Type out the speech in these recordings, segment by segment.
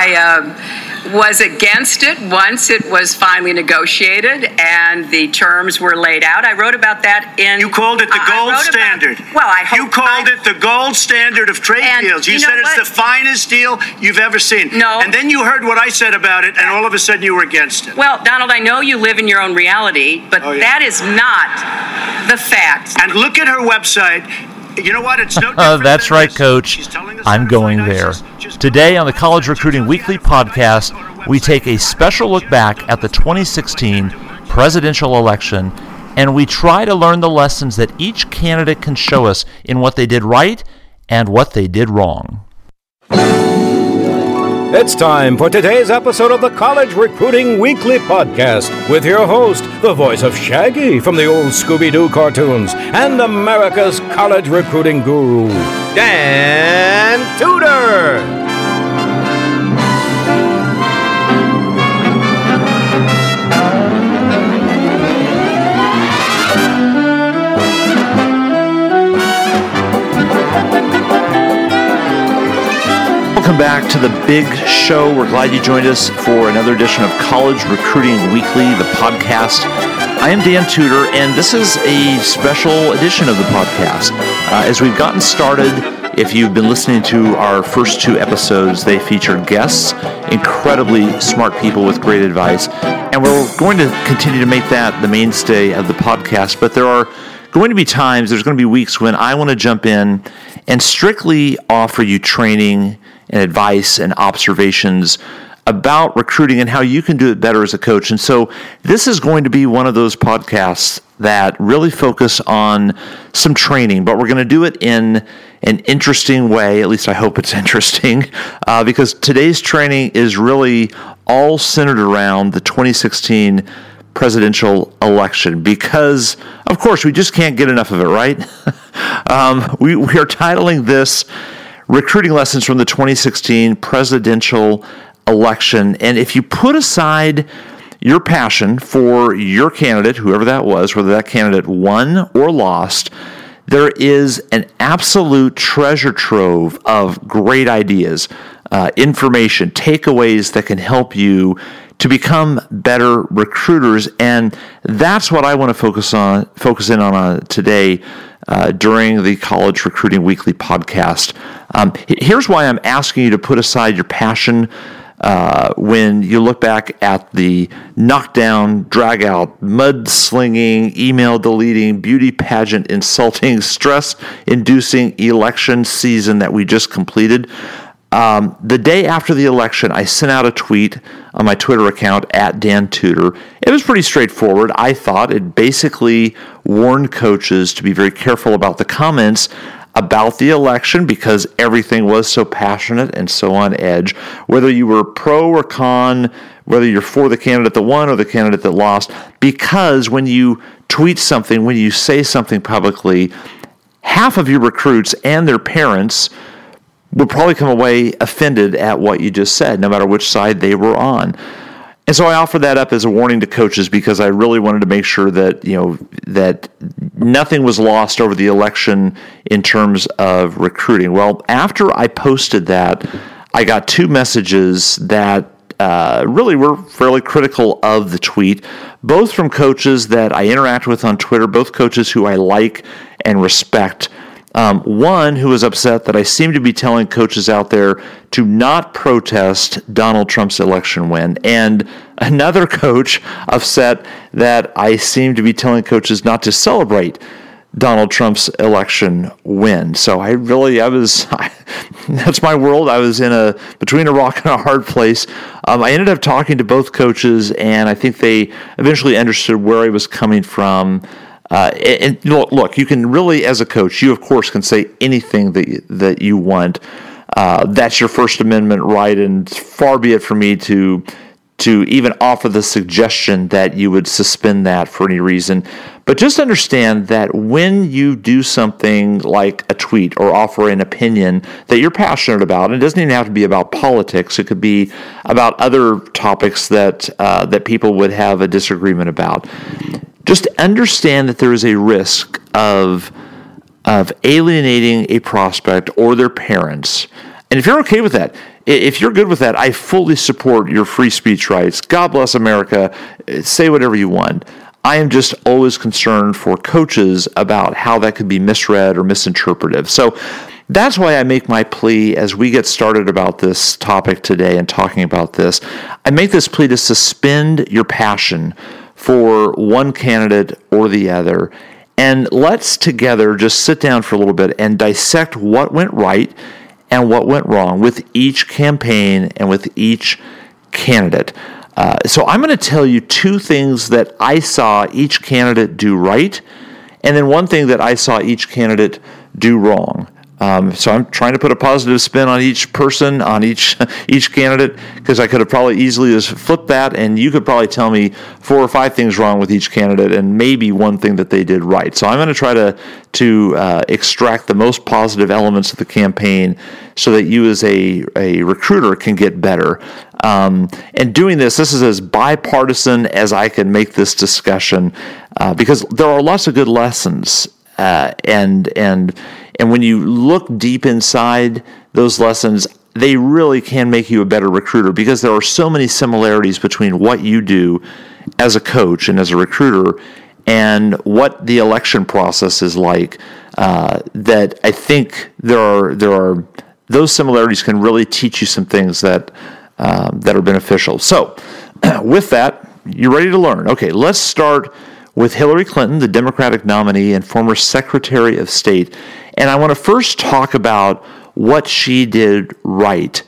I uh, was against it once it was finally negotiated and the terms were laid out. I wrote about that in. You called it the I- I gold wrote about- standard. well, I hope. You called I- it the gold standard of trade And deals. You, you know said it's what? the finest deal you've ever seen. No. And then you heard what I said about it, and all of a sudden you were against it. Well, Donald, I know you live in your own reality, but Oh, yeah. that is not the fact. And look at her website. You know what? It's no Uh, that's right, this. Coach. She's telling us I'm going there. Today on the College. Recruiting Weekly telling us how to podcast, go to her we take a special look back at the 2016 presidential election and we try to learn the lessons that each candidate can show us in what they did right and what they did wrong. It's time for today's episode of the College Recruiting Weekly Podcast with your host, the voice of Shaggy from the old Scooby Doo cartoons, and America's college recruiting guru, Dan Tudor. Welcome back to the big show. We're glad you joined us for another edition of College Recruiting Weekly, the podcast. I am Dan Tudor, and this is a special edition of the podcast. Uh, as we've gotten started, if you've been listening to our first two episodes, they featured guests, incredibly smart people with great advice, and we're going to continue to make that the mainstay of the podcast. But there are going to be times, there's going to be weeks when I want to jump in and strictly offer you training and advice and observations about recruiting and how you can do it better as a coach. And so this is going to be one of those podcasts that really focus on some training, but we're going to do it in an interesting way. At least I hope it's interesting, uh, because today's training is really all centered around the 2016 presidential election because, of course, we just can't get enough of it, right? um, we, we are titling this Recruiting Lessons from the 2016 Presidential Election. And if you put aside your passion for your candidate, whoever that was, whether that candidate won or lost, there is an absolute treasure trove of great ideas, uh, information, takeaways that can help you to become better recruiters, and that's what I want to focus on, focus in on uh, today uh, during the College Recruiting Weekly podcast. Um, here's why I'm asking you to put aside your passion uh, when you look back at the knockdown, drag out, mud slinging, email deleting, beauty pageant insulting, stress inducing election season that we just completed. Um, the day after the election, I sent out a tweet on my Twitter account at Dan Tudor. It was pretty straightforward. I thought it basically warned coaches to be very careful about the comments about the election because everything was so passionate and so on edge. Whether you were pro or con, whether you're for the candidate that won or the candidate that lost, because when you tweet something, when you say something publicly, half of your recruits and their parents would probably come away offended at what you just said, no matter which side they were on. And so I offer that up as a warning to coaches because I really wanted to make sure that you know that nothing was lost over the election in terms of recruiting. Well, after I posted that, I got two messages that uh, really were fairly critical of the tweet, both from coaches that I interact with on Twitter, both coaches who I like and respect. Um, one who was upset that I seem to be telling coaches out there to not protest Donald Trump's election win, and another coach upset that I seem to be telling coaches not to celebrate Donald Trump's election win. So I really, I was, that's my world. I was in a between a rock and a hard place. Um, I ended up talking to both coaches, and I think they eventually understood where I was coming from. Uh, and, look, look, you can really, as a coach, you of course can say anything that you, that you want. Uh, that's your First Amendment right, and far be it for me to to even offer the suggestion that you would suspend that for any reason. But just understand that when you do something like a tweet or offer an opinion that you're passionate about, and it doesn't even have to be about politics. It could be about other topics that uh, that people would have a disagreement about just understand that there is a risk of of alienating a prospect or their parents And if you're okay with that, if you're good with that, I fully support your free speech rights. God bless America. Say whatever you want. I am just always concerned for coaches about how that could be misread or misinterpreted. So that's why I make my plea as we get started about this topic today and talking about this. I make this plea to suspend your passion for one candidate or the other. And let's together just sit down for a little bit and dissect what went right and what went wrong with each campaign and with each candidate. Uh, so I'm going to tell you two things that I saw each candidate do right, and then one thing that I saw each candidate do wrong. Um, so I'm trying to put a positive spin on each person, on each each candidate, because I could have probably easily just flipped that, and you could probably tell me four or five things wrong with each candidate, and maybe one thing that they did right. So I'm going to try to to uh, extract the most positive elements of the campaign, so that you as a a recruiter can get better. Um, and doing this, this is as bipartisan as I can make this discussion, uh, because there are lots of good lessons, uh, and and and when you look deep inside those lessons, they really can make you a better recruiter because there are so many similarities between what you do as a coach and as a recruiter and what the election process is like. Uh, that I think there are there are those similarities can really teach you some things that um, that are beneficial. So, with that, you're ready to learn. Okay, let's start with Hillary Clinton, the Democratic nominee and former Secretary of State. And I want to first talk about what she did right.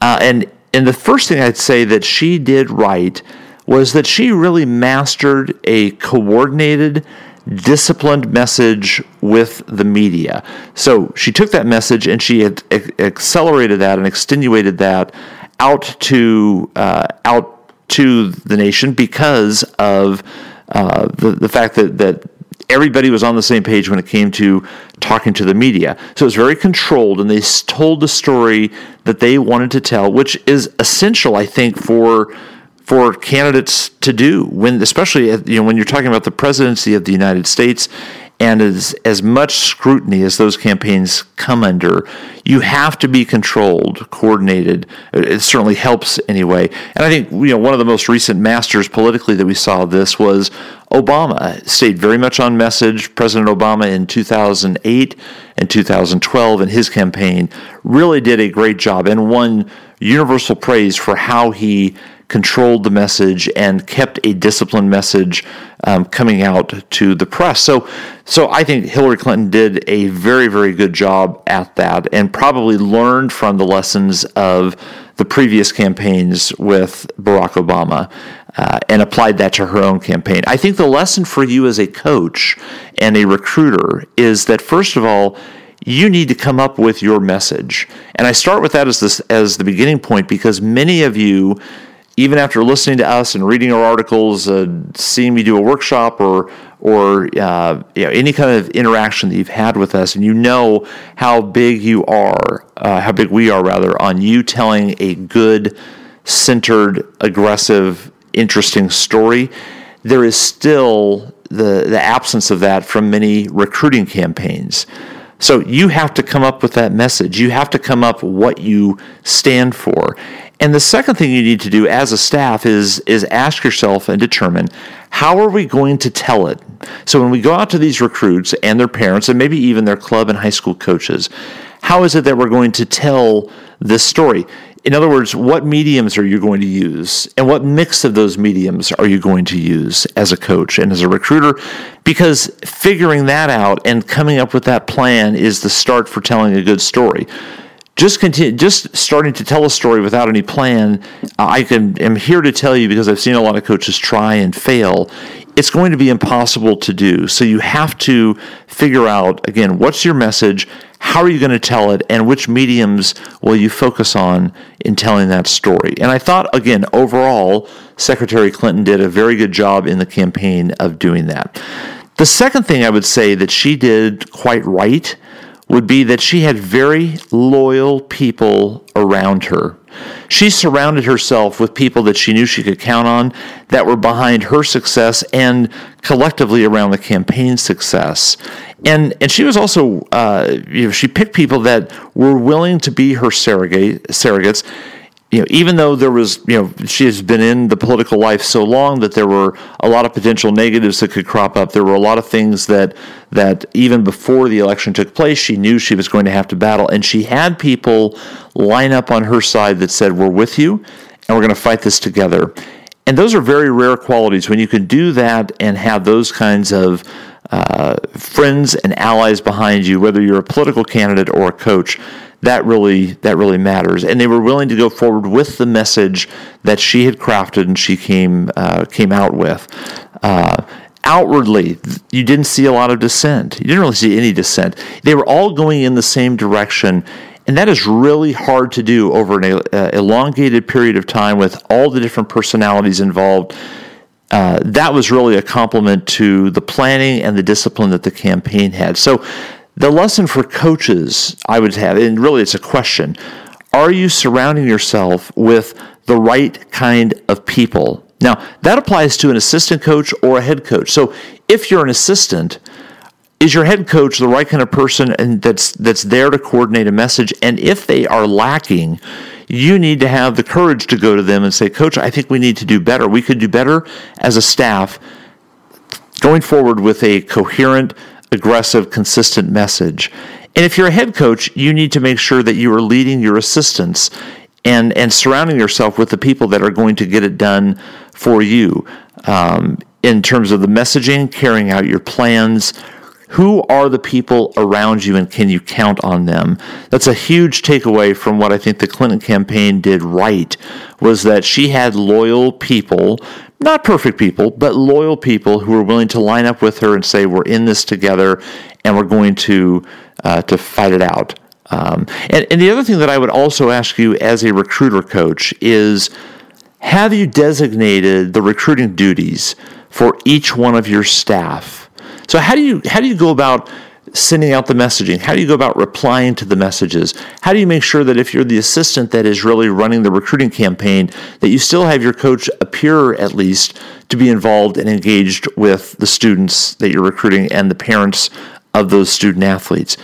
Uh, and, and the first thing I'd say that she did right was that she really mastered a coordinated, disciplined message with the media. So she took that message and she had accelerated that and extenuated that out to uh, out to the nation because of uh, the the fact that that everybody was on the same page when it came to talking to the media. So it was very controlled, and they told the story that they wanted to tell, which is essential, I think, for for candidates to do when, especially you know, when you're talking about the presidency of the United States and as, as much scrutiny as those campaigns come under, you have to be controlled, coordinated. It certainly helps anyway. And I think you know one of the most recent masters politically that we saw this was Obama. Stayed very much on message. President Obama in 2008 and 2012 in his campaign really did a great job and won universal praise for how he controlled the message and kept a disciplined message um, coming out to the press. So, so I think Hillary Clinton did a very, very good job at that, and probably learned from the lessons of the previous campaigns with Barack Obama. Uh, and applied that to her own campaign. I think the lesson for you as a coach and a recruiter is that, first of all, you need to come up with your message. And I start with that as this as the beginning point because many of you even after listening to us and reading our articles, uh, seeing me do a workshop or or uh, you know, any kind of interaction that you've had with us, and you know how big you are, uh, how big we are rather, on you telling a good, centered, aggressive, interesting story. There is still the the absence of that from many recruiting campaigns. So you have to come up with that message. You have to come up what you stand for. And the second thing you need to do as a staff is is ask yourself and determine how are we going to tell it. So when we go out to these recruits and their parents and maybe even their club and high school coaches, how is it that we're going to tell this story? In other words, what mediums are you going to use? And what mix of those mediums are you going to use as a coach and as a recruiter? Because figuring that out and coming up with that plan is the start for telling a good story just continue, just starting to tell a story without any plan. Uh, I can am here to tell you because I've seen a lot of coaches try and fail. It's going to be impossible to do. So you have to figure out again what's your message, how are you going to tell it, and which mediums will you focus on in telling that story. And I thought again overall, Secretary Clinton did a very good job in the campaign of doing that. The second thing I would say that she did quite right would be that she had very loyal people around her. She surrounded herself with people that she knew she could count on that were behind her success and collectively around the campaign's success. And and she was also uh, you know she picked people that were willing to be her surrogate surrogates you know, even though there was, you know, she has been in the political life so long that there were a lot of potential negatives that could crop up. There were a lot of things that that even before the election took place, she knew she was going to have to battle, and she had people line up on her side that said, "We're with you, and we're going to fight this together." And those are very rare qualities. When you can do that and have those kinds of uh, friends and allies behind you, whether you're a political candidate or a coach that really that really matters. And they were willing to go forward with the message that she had crafted and she came uh, came out with. Uh, outwardly, you didn't see a lot of dissent. You didn't really see any dissent. They were all going in the same direction. And that is really hard to do over an uh, elongated period of time with all the different personalities involved. Uh, that was really a compliment to the planning and the discipline that the campaign had. So the lesson for coaches, I would have, and really it's a question are you surrounding yourself with the right kind of people? Now, that applies to an assistant coach or a head coach. So, if you're an assistant, is your head coach the right kind of person and that's that's there to coordinate a message and if they are lacking you need to have the courage to go to them and say coach i think we need to do better we could do better as a staff going forward with a coherent aggressive, consistent message. And if you're a head coach, you need to make sure that you are leading your assistants and, and surrounding yourself with the people that are going to get it done for you um, in terms of the messaging, carrying out your plans. Who are the people around you and can you count on them? That's a huge takeaway from what I think the Clinton campaign did right was that she had loyal people not perfect people, but loyal people who were willing to line up with her and say, "We're in this together, and we're going to uh, to fight it out." Um, and, and the other thing that I would also ask you as a recruiter coach is, have you designated the recruiting duties for each one of your staff? So how do you how do you go about sending out the messaging? How do you go about replying to the messages? How do you make sure that if you're the assistant that is really running the recruiting campaign, that you still have your coach appear at least to be involved and engaged with the students that you're recruiting and the parents of those student athletes?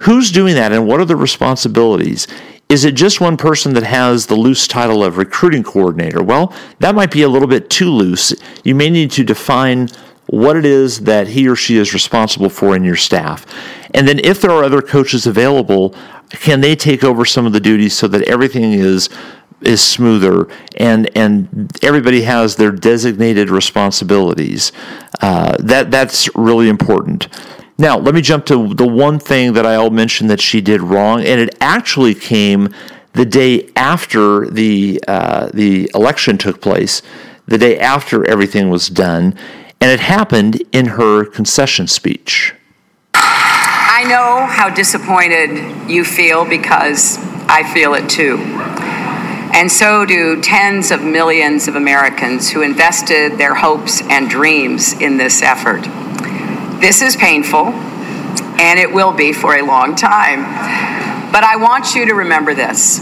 Who's doing that and what are the responsibilities? Is it just one person that has the loose title of recruiting coordinator? Well, that might be a little bit too loose. You may need to define what it is that he or she is responsible for in your staff. And then if there are other coaches available, can they take over some of the duties so that everything is is smoother and and everybody has their designated responsibilities. Uh, that that's really important. Now let me jump to the one thing that I'll mention that she did wrong, and it actually came the day after the uh, the election took place, the day after everything was done, and it happened in her concession speech. I know how disappointed you feel because I feel it too. And so do tens of millions of Americans who invested their hopes and dreams in this effort. This is painful, and it will be for a long time. But I want you to remember this.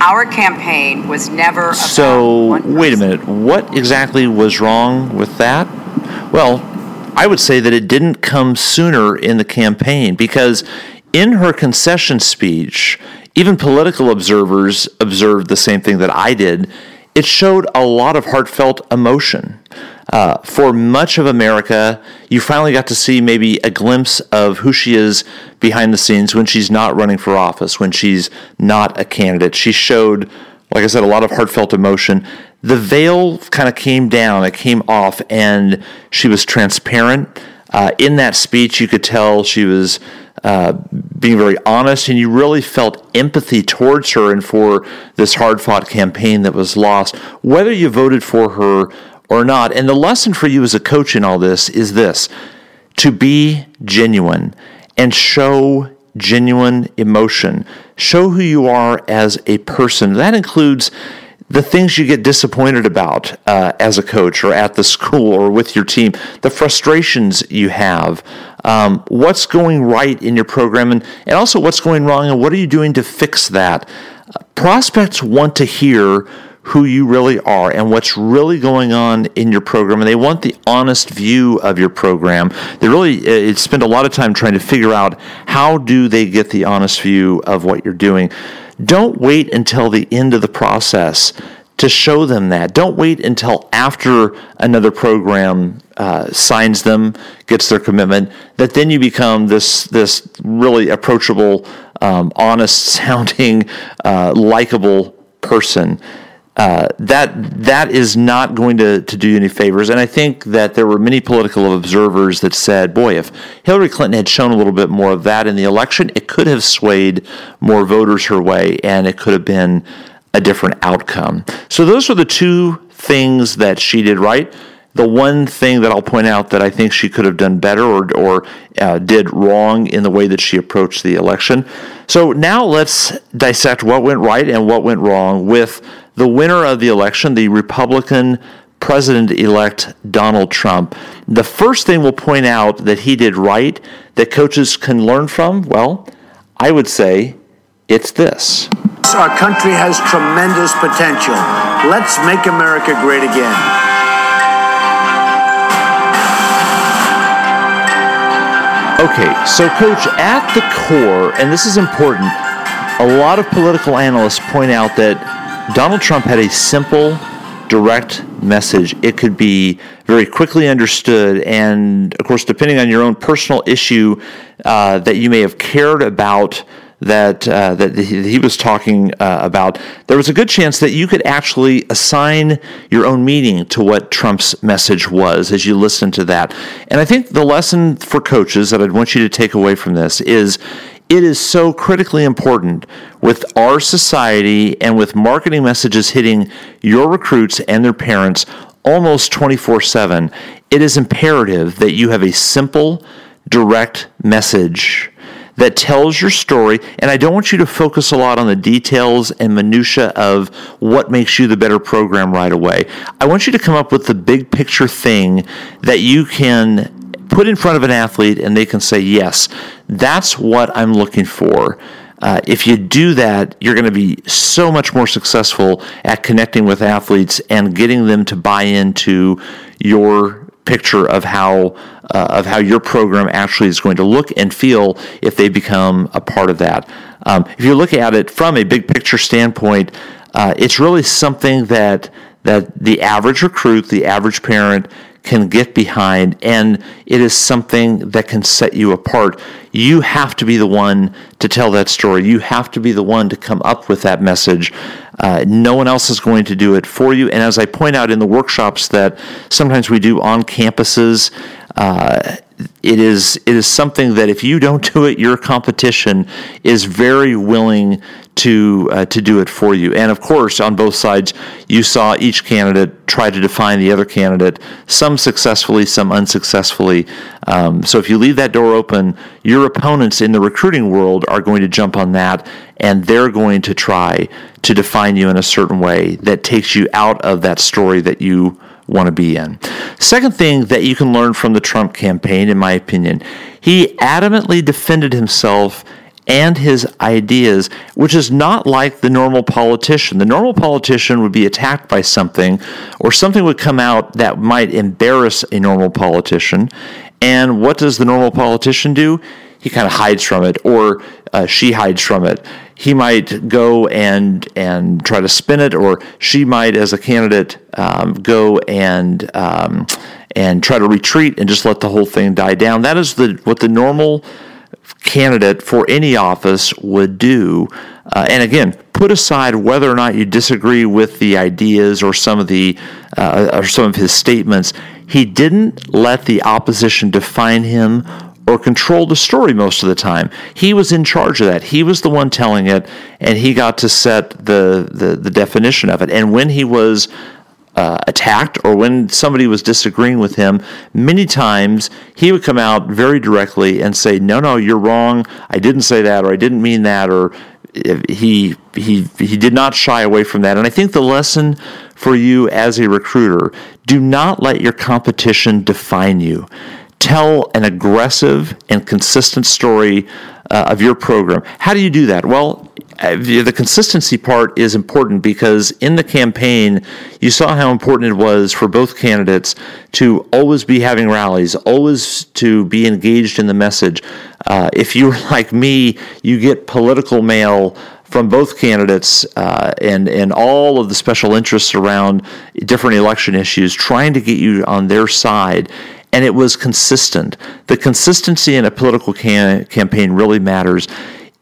Our campaign was never So, wait a minute. What exactly was wrong with that? Well, I would say that it didn't come sooner in the campaign because in her concession speech, even political observers observed the same thing that I did. It showed a lot of heartfelt emotion. Uh, for much of America, you finally got to see maybe a glimpse of who she is behind the scenes when she's not running for office, when she's not a candidate. She showed, like I said, a lot of heartfelt emotion the veil kind of came down, it came off, and she was transparent. Uh, in that speech, you could tell she was uh, being very honest, and you really felt empathy towards her and for this hard fought campaign that was lost, whether you voted for her or not. And the lesson for you as a coach in all this is this to be genuine and show genuine emotion. Show who you are as a person. That includes the things you get disappointed about uh, as a coach or at the school or with your team, the frustrations you have, um, what's going right in your program, and, and also what's going wrong, and what are you doing to fix that. Prospects want to hear who you really are and what's really going on in your program and they want the honest view of your program they really uh, spend a lot of time trying to figure out how do they get the honest view of what you're doing don't wait until the end of the process to show them that. Don't wait until after another program uh, signs them, gets their commitment, that then you become this this really approachable, um, honest sounding, uh, likable person. Uh, that that is not going to, to do you any favors. And I think that there were many political observers that said, boy, if Hillary Clinton had shown a little bit more of that in the election, it could have swayed more voters her way and it could have been a different outcome. So those are the two things that she did right. The one thing that I'll point out that I think she could have done better or, or uh, did wrong in the way that she approached the election. So now let's dissect what went right and what went wrong with the winner of the election, the Republican President elect Donald Trump. The first thing we'll point out that he did right that coaches can learn from, well, I would say it's this. Our country has tremendous potential. Let's make America great again. Okay, so, coach, at the core, and this is important, a lot of political analysts point out that Donald Trump had a simple, direct message. It could be very quickly understood, and of course, depending on your own personal issue uh, that you may have cared about. That uh, that he was talking uh, about, there was a good chance that you could actually assign your own meaning to what Trump's message was as you listen to that. And I think the lesson for coaches that I'd want you to take away from this is it is so critically important with our society and with marketing messages hitting your recruits and their parents almost 24 7. It is imperative that you have a simple, direct message that tells your story. And I don't want you to focus a lot on the details and minutia of what makes you the better program right away. I want you to come up with the big picture thing that you can put in front of an athlete and they can say, yes, that's what I'm looking for. Uh, if you do that, you're going to be so much more successful at connecting with athletes and getting them to buy into your picture of how uh, of how your program actually is going to look and feel if they become a part of that. Um, if you look at it from a big picture standpoint, uh, it's really something that that the average recruit, the average parent can get behind, and it is something that can set you apart. You have to be the one to tell that story. You have to be the one to come up with that message. Uh, no one else is going to do it for you. And as I point out in the workshops that sometimes we do on campuses, uh, it is it is something that if you don't do it, your competition is very willing to uh, to do it for you. And of course, on both sides, you saw each candidate try to define the other candidate, some successfully, some unsuccessfully. Um, so if you leave that door open, your opponents in the recruiting world are going to jump on that, and they're going to try to define you in a certain way that takes you out of that story that you want to be in. Second thing that you can learn from the Trump campaign, in my opinion, he adamantly defended himself and his ideas, which is not like the normal politician. The normal politician would be attacked by something, or something would come out that might embarrass a normal politician. And what does the normal politician do? He kind of hides from it, or uh, she hides from it. He might go and and try to spin it, or she might, as a candidate, um, go and um, and try to retreat and just let the whole thing die down. That is the what the normal candidate for any office would do. Uh, and again, put aside whether or not you disagree with the ideas or some of the uh, or some of his statements. He didn't let the opposition define him or control the story most of the time. He was in charge of that. He was the one telling it, and he got to set the the, the definition of it. And when he was uh, attacked or when somebody was disagreeing with him, many times he would come out very directly and say, No, no, you're wrong. I didn't say that, or I didn't mean that, or he he he did not shy away from that. And I think the lesson for you as a recruiter: do not let your competition define you. Tell an aggressive and consistent story uh, of your program. How do you do that? Well, the consistency part is important because in the campaign, you saw how important it was for both candidates to always be having rallies, always to be engaged in the message. Uh, if you're like me, you get political mail from both candidates uh, and and all of the special interests around different election issues, trying to get you on their side. And it was consistent. The consistency in a political can- campaign really matters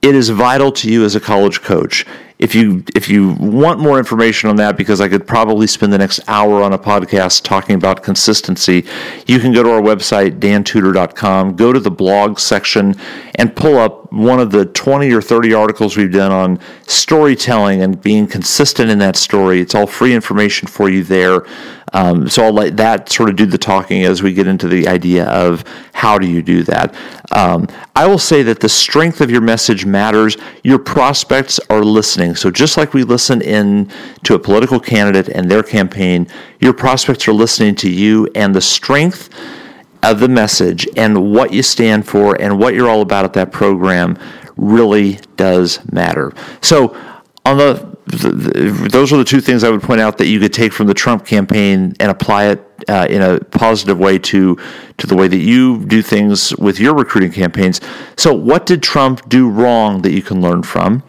it is vital to you as a college coach. If you if you want more information on that, because I could probably spend the next hour on a podcast talking about consistency, you can go to our website dantudor.com, go to the blog section, and pull up one of the 20 or 30 articles we've done on storytelling and being consistent in that story. It's all free information for you there. Um, so I'll let that sort of do the talking as we get into the idea of how do you do that. Um, I will say that the strength of your message matters. Your prospects are listening. So just like we listen in to a political candidate and their campaign, your prospects are listening to you and the strength of the message and what you stand for and what you're all about at that program really does matter. So on the those are the two things I would point out that you could take from the Trump campaign and apply it uh, in a positive way to to the way that you do things with your recruiting campaigns. So, what did Trump do wrong that you can learn from?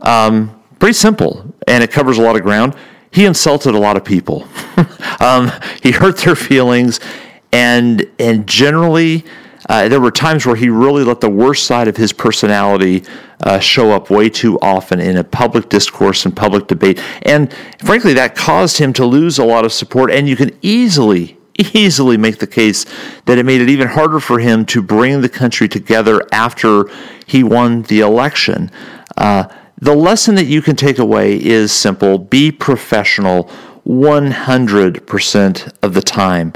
Um, pretty simple, and it covers a lot of ground. He insulted a lot of people. um, he hurt their feelings, and and generally uh, there were times where he really let the worst side of his personality uh, show up way too often in a public discourse and public debate. And frankly, that caused him to lose a lot of support. And you can easily, easily make the case that it made it even harder for him to bring the country together after he won the election. Uh, the lesson that you can take away is simple be professional 100% of the time.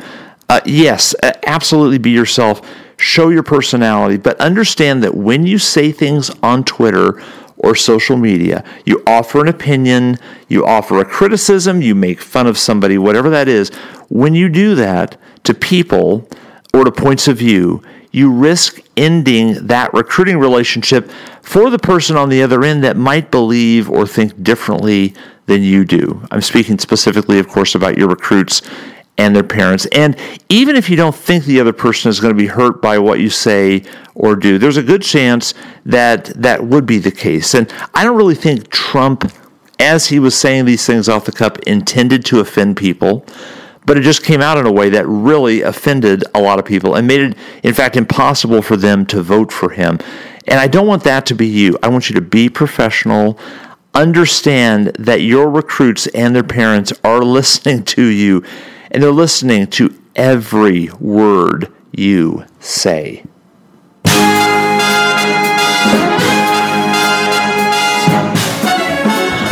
Uh, yes, absolutely be yourself show your personality, but understand that when you say things on Twitter or social media, you offer an opinion, you offer a criticism, you make fun of somebody, whatever that is, when you do that to people or to points of view, you risk ending that recruiting relationship for the person on the other end that might believe or think differently than you do. I'm speaking specifically, of course, about your recruits and their parents. And even if you don't think the other person is going to be hurt by what you say or do, there's a good chance that that would be the case. And I don't really think Trump, as he was saying these things off the cup, intended to offend people. But it just came out in a way that really offended a lot of people and made it, in fact, impossible for them to vote for him. And I don't want that to be you. I want you to be professional understand that your recruits and their parents are listening to you and they're listening to every word you say.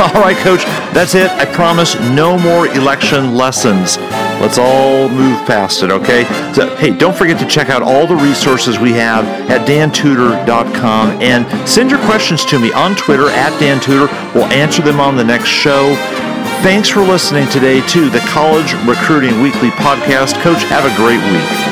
All right, coach, that's it. I promise no more election lessons. Let's all move past it, okay? So, hey, don't forget to check out all the resources we have at dantudor.com and send your questions to me on Twitter at dantudor. We'll answer them on the next show. Thanks for listening today to the College Recruiting Weekly podcast. Coach, have a great week.